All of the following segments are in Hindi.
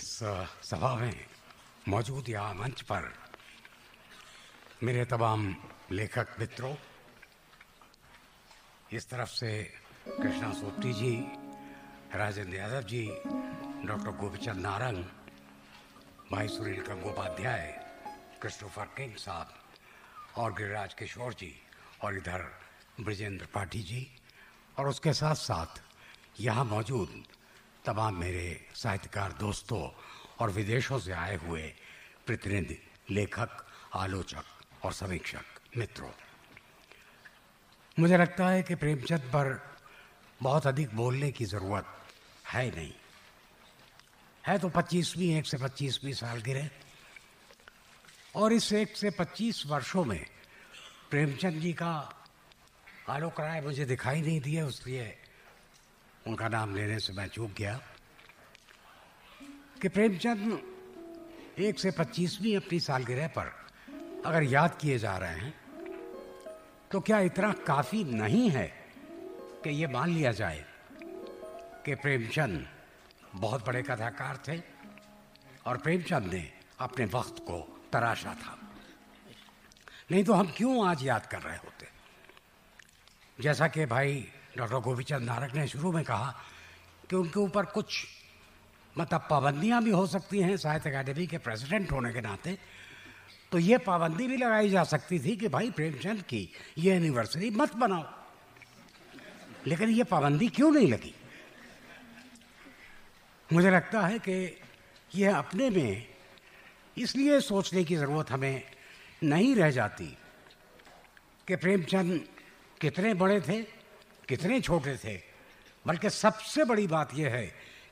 इस सभा में मौजूद या मंच पर मेरे तमाम लेखक मित्रों, इस तरफ़ से कृष्णा सोपटी जी, राजेंद्र यादव जी, डॉक्टर गोपीचंद नारंग, भाई सुनील गंगोपाध्याय क्रिस्टोफर किंग साहब और गिरिराज किशोर जी और इधर ब्रजेंद्र पाठी जी और उसके साथ साथ यहाँ मौजूद तमाम मेरे साहित्यकार दोस्तों और विदेशों से आए हुए प्रतिनिधि, लेखक, आलोचक और समीक्षक, मित्रों। मुझे लगता है कि प्रेमचंद पर बहुत अधिक बोलने की ज़रूरत है नहीं। है तो पच्चीसवीं, एक से पच्चीसवीं साल गिरे और इस एक से पच्चीस वर्षों में प्रेमचंद जी का आलोक राय मुझे दिखाई नहीं दिए, उसलिए उनका नाम लेने से मैं चूक गया कि प्रेमचंद एक से पच्चीसवीं अपनी सालगिरह पर अगर याद किए जा रहे हैं तो क्या इतना काफ़ी नहीं है कि ये मान लिया जाए कि प्रेमचंद बहुत बड़े कथाकार थे और प्रेमचंद ने अपने वक्त को तराशा था। नहीं तो हम क्यों आज याद कर रहे होते? जैसा कि भाई डॉक्टर गोपीचंद नारक ने शुरू में कहा कि उनके ऊपर कुछ मतलब पाबंदियाँ भी हो सकती हैं, साहित्य अकादमी के प्रेसिडेंट होने के नाते। तो ये पाबंदी भी लगाई जा सकती थी कि भाई प्रेमचंद की ये एनिवर्सरी मत बनाओ। लेकिन ये पाबंदी क्यों नहीं लगी? मुझे लगता है कि यह अपने में इसलिए सोचने की ज़रूरत हमें नहीं रह जाती कि प्रेमचंद कितने बड़े थे कितने छोटे थे। बल्कि सबसे बड़ी बात यह है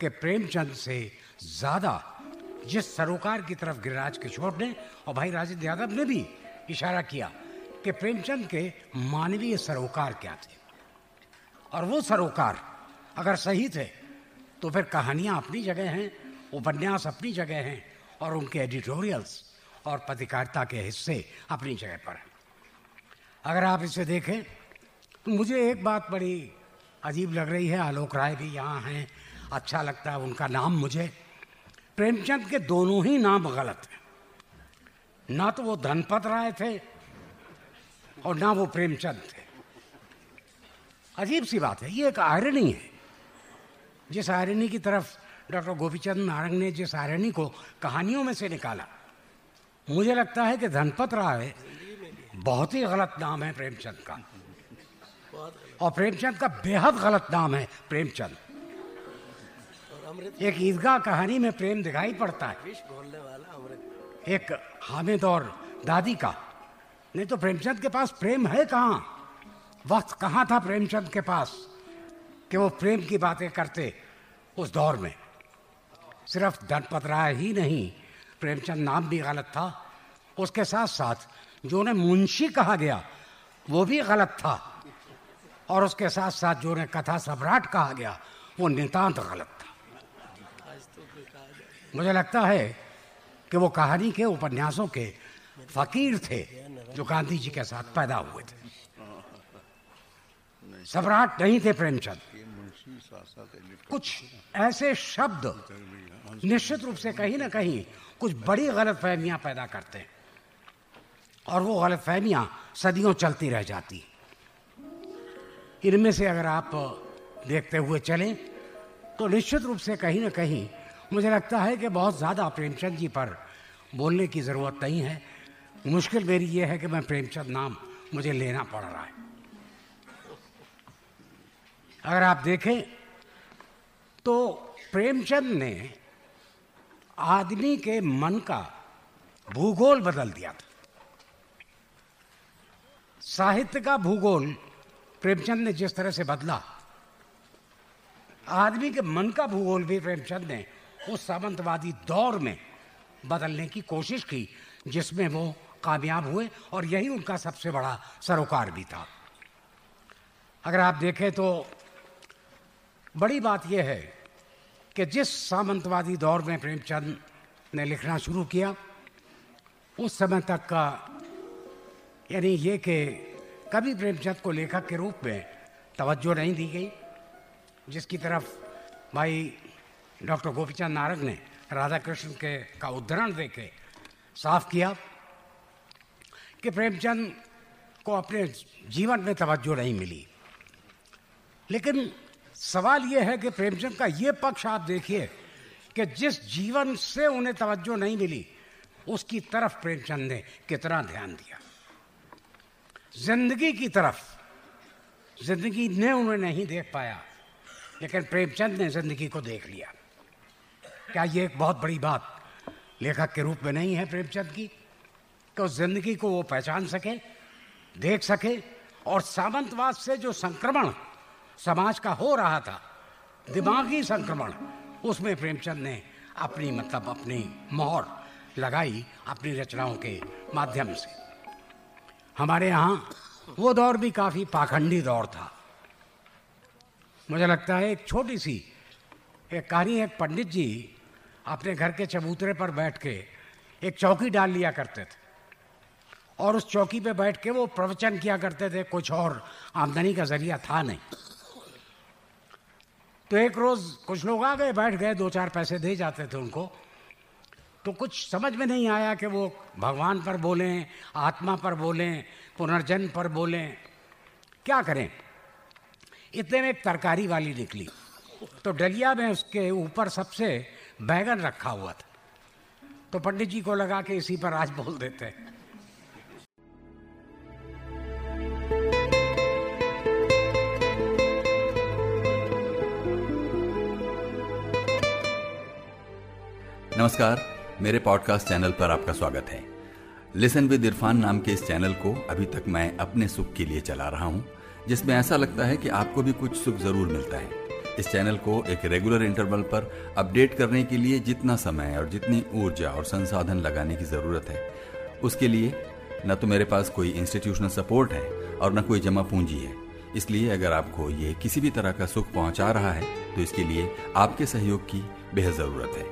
कि प्रेमचंद से ज़्यादा जिस सरोकार की तरफ़ गिरिराज किशोर ने और भाई राजेंद्र यादव ने भी इशारा किया कि प्रेमचंद के मानवीय सरोकार क्या थे। और वो सरोकार अगर सही थे तो फिर कहानियाँ अपनी जगह हैं, उपन्यास अपनी जगह हैं और उनके एडिटोरियल्स और पत्रकारिता के हिस्से अपनी जगह पर हैं। अगर आप इसे देखें तो मुझे एक बात बड़ी अजीब लग रही है, आलोक राय भी यहाँ हैं अच्छा लगता है उनका नाम मुझे। प्रेमचंद के दोनों ही नाम गलत हैं। ना तो वो धनपत राय थे और ना वो प्रेमचंद थे। अजीब सी बात है, ये एक आयरनी है। जिस आयरनी की तरफ़ डॉक्टर गोपीचंद नारंग ने जिस आयरनी को कहानियों में से निकाला, मुझे लगता है कि धनपत राय बहुत ही गलत नाम है प्रेमचंद का। और प्रेमचंद का बेहद गलत नाम है, प्रेमचंद। एक ईदगाह कहानी में प्रेम दिखाई पड़ता है। एक हामिद और दादी का। नहीं तो प्रेमचंद के पास प्रेम है कहाँ? वक्त कहाँ था प्रेमचंद के पास कि वो प्रेम की बातें करते उस दौर में? सिर्फ़ धनपत राय ही नहीं, प्रेमचंद नाम भी गलत था। उसके साथ साथ जो उन्हें मुंशी कहा गया, वो भी गलत था। और उसके साथ साथ जो उन्हें कथा सम्राट कहा गया, वो नितान्त गलत था। मुझे लगता है कि वो कहानी के उपन्यासों के फकीर थे जो गांधी जी के साथ पैदा हुए थे। सम्राट नहीं थे प्रेमचंद। कुछ ऐसे शब्द निश्चित रूप से कहीं ना कहीं कुछ बड़ी गलत फहमियाँ पैदा करते हैं। और वो गलत फहमियाँ सदियों चलती रह जाती इनमें से अगर आप देखते हुए चलें तो निश्चित रूप से कहीं ना कहीं मुझे लगता है कि बहुत ज़्यादा प्रेमचंद जी पर बोलने की ज़रूरत नहीं है। मुश्किल मेरी ये है कि मैं प्रेमचंद नाम मुझे लेना पड़ रहा है। अगर आप देखें तो प्रेमचंद ने आदमी के मन का भूगोल बदल दिया था। साहित्य का भूगोल प्रेमचंद ने जिस तरह से बदला, आदमी के मन का भूगोल भी प्रेमचंद ने उस सामंतवादी दौर में बदलने की कोशिश की, जिसमें वो कामयाब हुए और यही उनका सबसे बड़ा सरोकार भी था। अगर आप देखें तो बड़ी बात यह है कि जिस सामंतवादी दौर में प्रेमचंद ने लिखना शुरू किया, उस समय तक का यानी ये कि कभी प्रेमचंद को लेखक के रूप में तवज्जो नहीं दी गई, जिसकी तरफ़ भाई डॉक्टर गोपीचंद नारद ने राधा कृष्ण के का उदाहरण देके साफ़ किया कि प्रेमचंद को अपने जीवन में तवज्जो नहीं मिली। लेकिन सवाल यह है कि प्रेमचंद का ये पक्ष आप देखिए कि जिस जीवन से उन्हें तवज्जो नहीं मिली, उसकी तरफ़ प्रेमचंद ने कितना ध्यान दिया। ज़िंदगी की तरफ़। ज़िंदगी ने उन्हें नहीं देख पाया, लेकिन प्रेमचंद ने ज़िंदगी को देख लिया। क्या ये एक बहुत बड़ी बात लेखक के रूप में नहीं है प्रेमचंद की? तो ज़िंदगी को वो पहचान सके, देख सके, और सामंतवाद से जो संक्रमण समाज का हो रहा था, दिमागी संक्रमण, उसमें प्रेमचंद ने अपनी मतलब अपनी मोहर लगाई, अपनी रचनाओं के माध्यम से। हमारे यहाँ वो दौर भी काफ़ी पाखंडी दौर था। मुझे लगता है एक छोटी सी, एक कहानी एक पंडित जी अपने घर के चबूतरे पर बैठ के एक चौकी डाल लिया करते थे और उस चौकी पे बैठ के वो प्रवचन किया करते थे, कुछ और आमदनी का ज़रिया था नहीं। तो एक रोज कुछ लोग आ गए, बैठ गए, दो चार पैसे दे जाते थे उनको। तो कुछ समझ में नहीं आया कि वो भगवान पर बोलें, आत्मा पर बोलें, पुनर्जन्म पर बोलें। क्या करें? इतने में एक तरकारी वाली निकली तो डलिया में उसके ऊपर सबसे बैगन रखा हुआ था। तो पंडित जी को लगा कि इसी पर आज बोल देते हैं। नमस्कार। मेरे पॉडकास्ट चैनल पर आपका स्वागत है। लिसन विद इरफान नाम के इस चैनल को अभी तक मैं अपने सुख के लिए चला रहा हूँ, जिसमें ऐसा लगता है कि आपको भी कुछ सुख ज़रूर मिलता है। इस चैनल को एक रेगुलर इंटरवल पर अपडेट करने के लिए जितना समय और जितनी ऊर्जा और संसाधन लगाने की ज़रूरत है। उसके लिए न तो मेरे पास कोई इंस्टीट्यूशनल सपोर्ट है और न कोई जमा पूंजी है। इसलिए अगर आपको ये किसी भी तरह का सुख पहुँचा रहा है तो इसके लिए आपके सहयोग की बेहद ज़रूरत है।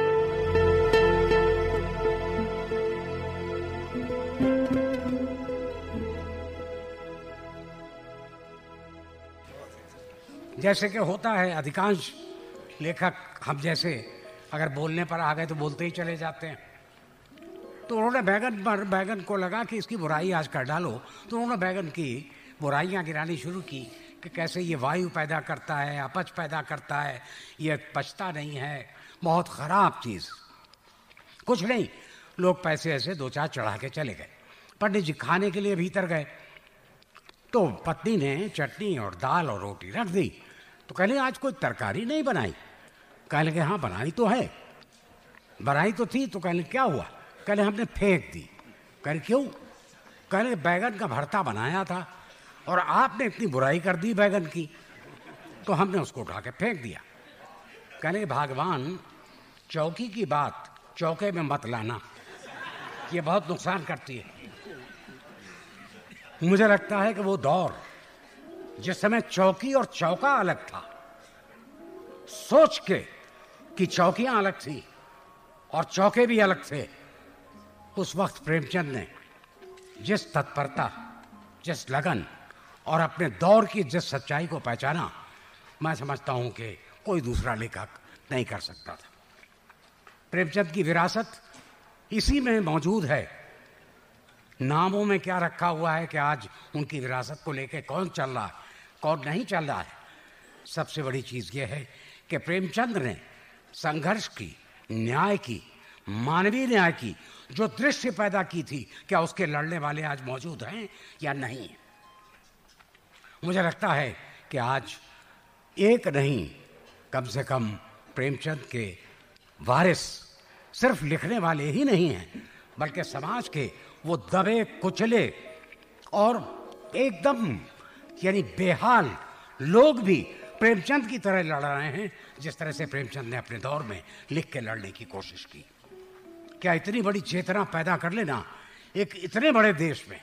जैसे कि होता है अधिकांश लेखक हम जैसे अगर बोलने पर आ गए तो बोलते ही चले जाते हैं। तो उन्होंने बैगन पर, बैगन को लगा कि इसकी बुराई आज कर डालो। तो उन्होंने बैगन की बुराइयाँ गिरानी शुरू की कि कैसे ये वायु पैदा करता है, अपच पैदा करता है, ये पचता नहीं है, बहुत ख़राब चीज़। कुछ नहीं, लोग पैसे ऐसे दो चार चढ़ा के चले गए। पंडित जी खाने के लिए भीतर गए। तो पत्नी ने चटनी और दाल और रोटी रख दी। तो कहले आज कोई तरकारी नहीं बनाई। कह लगे हाँ बनाई तो है। बनाई तो थी। तो कहले क्या हुआ? कहले हमने फेंक दी। कह क्यों? कहले बैगन का भरता बनाया था और आपने इतनी बुराई कर दी बैगन की। तो हमने उसको उठा के फेंक दिया। कहले भगवान, चौकी की बात चौके में मत लाना। ये बहुत नुकसान करती है। मुझे लगता है कि वो दौर जिस समय चौकी और चौका अलग था, सोच के कि चौकियाँ अलग थी और चौके भी अलग थे, उस वक्त प्रेमचंद ने जिस तत्परता, जिस लगन और अपने दौर की जिस सच्चाई को पहचाना, मैं समझता हूँ कि कोई दूसरा लेखक नहीं कर सकता था। प्रेमचंद की विरासत इसी में मौजूद है। नामों में क्या रखा हुआ है कि आज उनकी विरासत को लेकर कौन चल रहा है? कौन नहीं चल रहा है। सबसे बड़ी चीज़ यह है कि प्रेमचंद ने संघर्ष की, न्याय की, मानवीय न्याय की, जो दृश्य पैदा की थी, क्या उसके लड़ने वाले आज मौजूद हैं या नहीं? मुझे लगता है कि आज एक नहीं, कम से कम प्रेमचंद के वारिस सिर्फ़ लिखने वाले ही नहीं हैं, बल्कि समाज के वो दबे, कुचले और एकदम यानी बेहाल लोग भी प्रेमचंद की तरह लड़ रहे हैं, जिस तरह से प्रेमचंद ने अपने दौर में लिख के लड़ने की कोशिश की। क्या इतनी बड़ी चेतना पैदा कर लेना एक इतने बड़े देश में,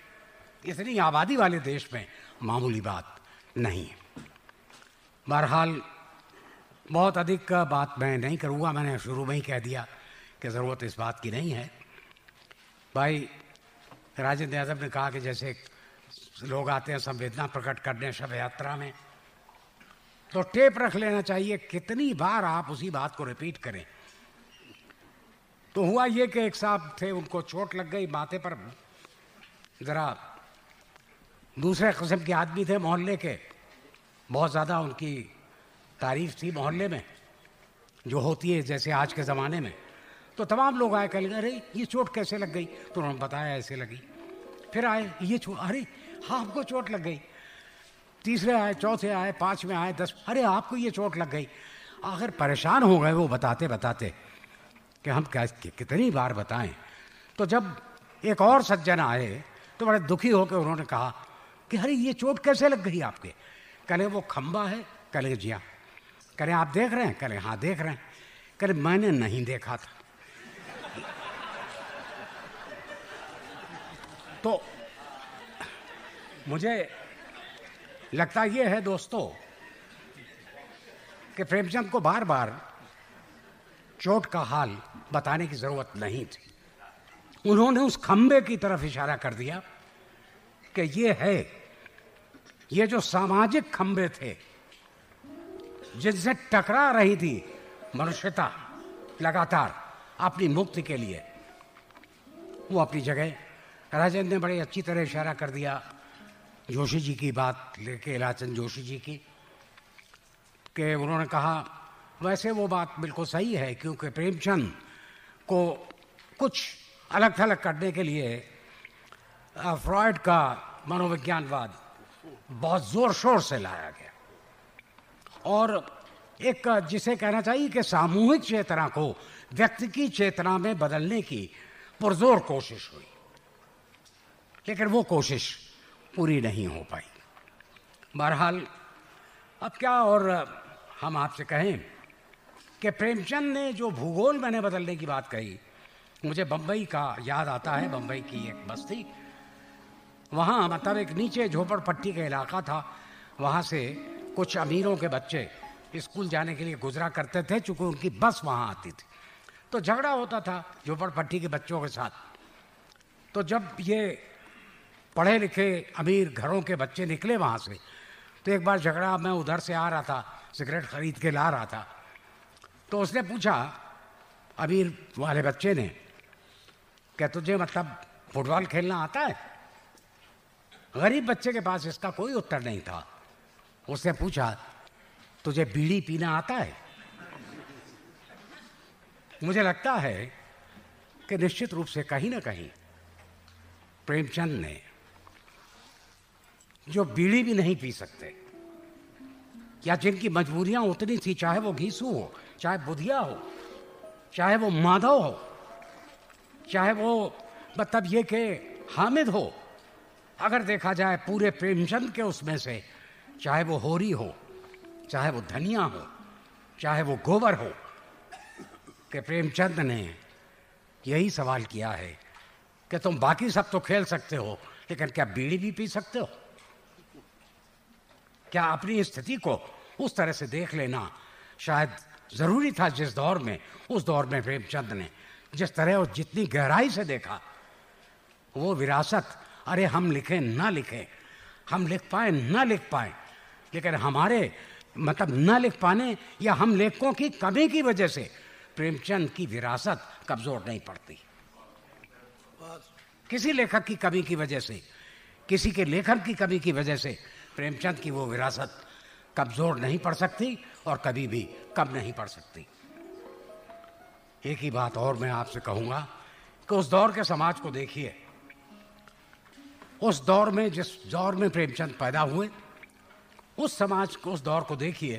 इतनी आबादी वाले देश में मामूली बात नहीं है। बहरहाल, बहुत अधिक बात मैं नहीं करूँगा, मैंने शुरू में ही कह दिया कि ज़रूरत इस बात की नहीं है। भाई, राजेंद्र यादव ने कहा कि जैसे लोग आते हैं, संवेदना प्रकट करने शव यात्रा में। तो टेप रख लेना चाहिए, कितनी बार आप उसी बात को रिपीट करें। तो हुआ ये कि एक साहब थे, उनको चोट लग गई माथे पर। ज़रा दूसरे किस्म के आदमी थे मोहल्ले के। बहुत ज़्यादा उनकी तारीफ़ थी मोहल्ले में, जो होती है जैसे आज के ज़माने में। तो तमाम लोग आए, कह अरे, ये चोट कैसे लग गई? तो उन्होंने बताया, ऐसे लगी। फिर आए, ये चोट अरे आपको चोट लग गई। तीसरे आए, चौथे आए, पाँचवें आए, दस, अरे, आपको ये चोट लग गई। आखिर परेशान हो गए वो बताते बताते कि हम क्या कितनी बार बताएँ। तो जब एक और सज्जन आए तो बड़े दुखी होकर उन्होंने कहा कि अरे, ये चोट कैसे लग गई आपके? कहे, वो खंबा है। कहे, जिया। हाँ कहे, आप देख रहे हैं? कहे हाँ देख रहे हैं। कहे, मैंने नहीं देखा था। तो मुझे लगता यह है दोस्तों कि प्रेमचंद को बार बार चोट का हाल बताने की ज़रूरत नहीं थी। उन्होंने उस खंबे की तरफ़ इशारा कर दिया कि ये है, ये जो सामाजिक खंबे थे, जिनसे टकरा रही थी मनुष्यता लगातार अपनी मुक्ति के लिए, वो अपनी जगह राजेंद्र ने बड़े अच्छी तरह इशारा कर दिया। जोशी जी की बात लेके लाचंद जोशी जी की, कि उन्होंने कहा, वैसे वो बात बिल्कुल सही है, क्योंकि प्रेमचंद को कुछ अलग थलग करने के लिए फ्रॉयड का मनोविज्ञानवाद बहुत ज़ोर शोर से लाया गया। और एक, जिसे कहना चाहिए कि सामूहिक चेतना को व्यक्ति की चेतना में बदलने की पुरजोर कोशिश हुई। लेकिन वो कोशिश पूरी नहीं हो पाई। बहरहाल, अब क्या और हम आपसे कहें कि प्रेमचंद ने जो भूगोल मैंने बदलने की बात कही, मुझे बम्बई का याद आता है बम्बई की एक बस्ती। वहाँ मतलब एक नीचे झोपड़पट्टी का इलाका था। वहाँ से कुछ अमीरों के बच्चे स्कूल जाने के लिए गुजरा करते थे, चूँकि उनकी बस वहाँ आती थी। तो झगड़ा होता था झोपड़पट्टी के बच्चों के साथ। तो जब ये पढ़े लिखे अमीर घरों के बच्चे निकले वहाँ से। तो एक बार झगड़ा मैं उधर से आ रहा था, सिगरेट खरीद के ला रहा था। तो उसने पूछा, अमीर वाले बच्चे ने, क्या तुझे मतलब फुटबॉल खेलना आता है? गरीब बच्चे के पास इसका कोई उत्तर नहीं था। उसने पूछा, तुझे बीड़ी पीना आता है? मुझे लगता है कि निश्चित रूप से कहीं ना कहीं प्रेमचंद ने जो बीड़ी भी नहीं पी सकते। या जिनकी मजबूरियाँ उतनी थी, चाहे वो घीसू हो, चाहे बुधिया हो, चाहे वो माधव हो, चाहे वो मतलब ये कि हामिद हो, अगर देखा जाए पूरे प्रेमचंद के उसमें से, चाहे वो होरी हो, चाहे वो धनिया हो, चाहे वो गोबर हो, कि प्रेमचंद ने यही सवाल किया है कि तुम बाकी सब तो खेल सकते हो, लेकिन क्या बीड़ी भी पी सकते हो? क्या अपनी स्थिति को उस तरह से देख लेना शायद ज़रूरी था जिस दौर में, उस दौर में प्रेमचंद ने जिस तरह और जितनी गहराई से देखा, वो विरासत, अरे हम लिखें ना लिखें, हम लिख पाए ना लिख पाए, लेकिन हमारे मतलब न लिख पाने या हम लेखकों की कमी की वजह से प्रेमचंद की विरासत कमज़ोर नहीं पड़ती। किसी लेखक की कमी की वजह से, किसी के लेखन की कमी की वजह से प्रेमचंद की वो विरासत कमज़ोर नहीं पड़ सकती और कभी भी कम नहीं पड़ सकती। एक ही बात और मैं आपसे कहूँगा कि उस दौर के समाज को देखिए। उस दौर में, जिस दौर में प्रेमचंद पैदा हुए, उस समाज को, उस दौर को देखिए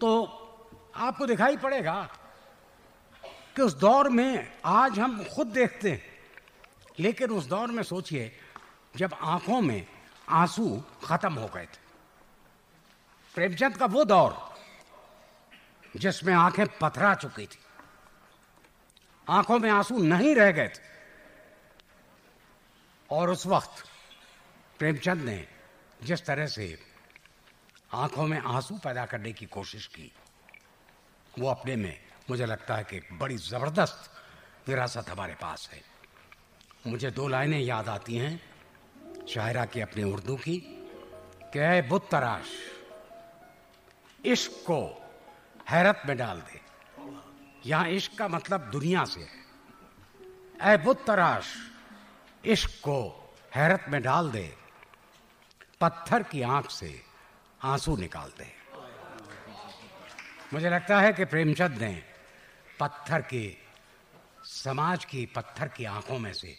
तो आपको दिखाई पड़ेगा कि उस दौर में आज हम खुद देखते हैं। लेकिन उस दौर में सोचिए, जब आँखों में आँसू खत्म हो गए थे। प्रेमचंद का वो दौर, जिसमें आँखें पथरा चुकी थी, आँखों में आँसू नहीं रह गए थे। और उस वक्त प्रेमचंद ने जिस तरह से आँखों में आँसू पैदा करने की कोशिश की, वो अपने में, मुझे लगता है कि बड़ी ज़बरदस्त विरासत हमारे पास है। मुझे दो लाइनें याद आती हैं। शायरा की अपनी उर्दू की। कि बुत तराश इश्क को हैरत में डाल दे। यहाँ इश्क का मतलब दुनिया से है। ए बुत तराश इश्क को हैरत में डाल दे। पत्थर की आँख से आँसू निकाल दे। मुझे लगता है कि प्रेमचंद ने पत्थर के, समाज की पत्थर की आँखों में से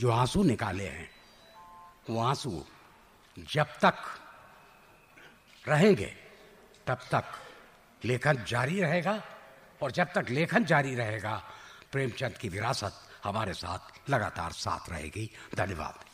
जो आँसू निकाले हैं वो आँसू जब तक रहेंगे, तब तक लेखन जारी रहेगा और जब तक लेखन जारी रहेगा, प्रेमचंद की विरासत हमारे साथ लगातार साथ रहेगी। धन्यवाद।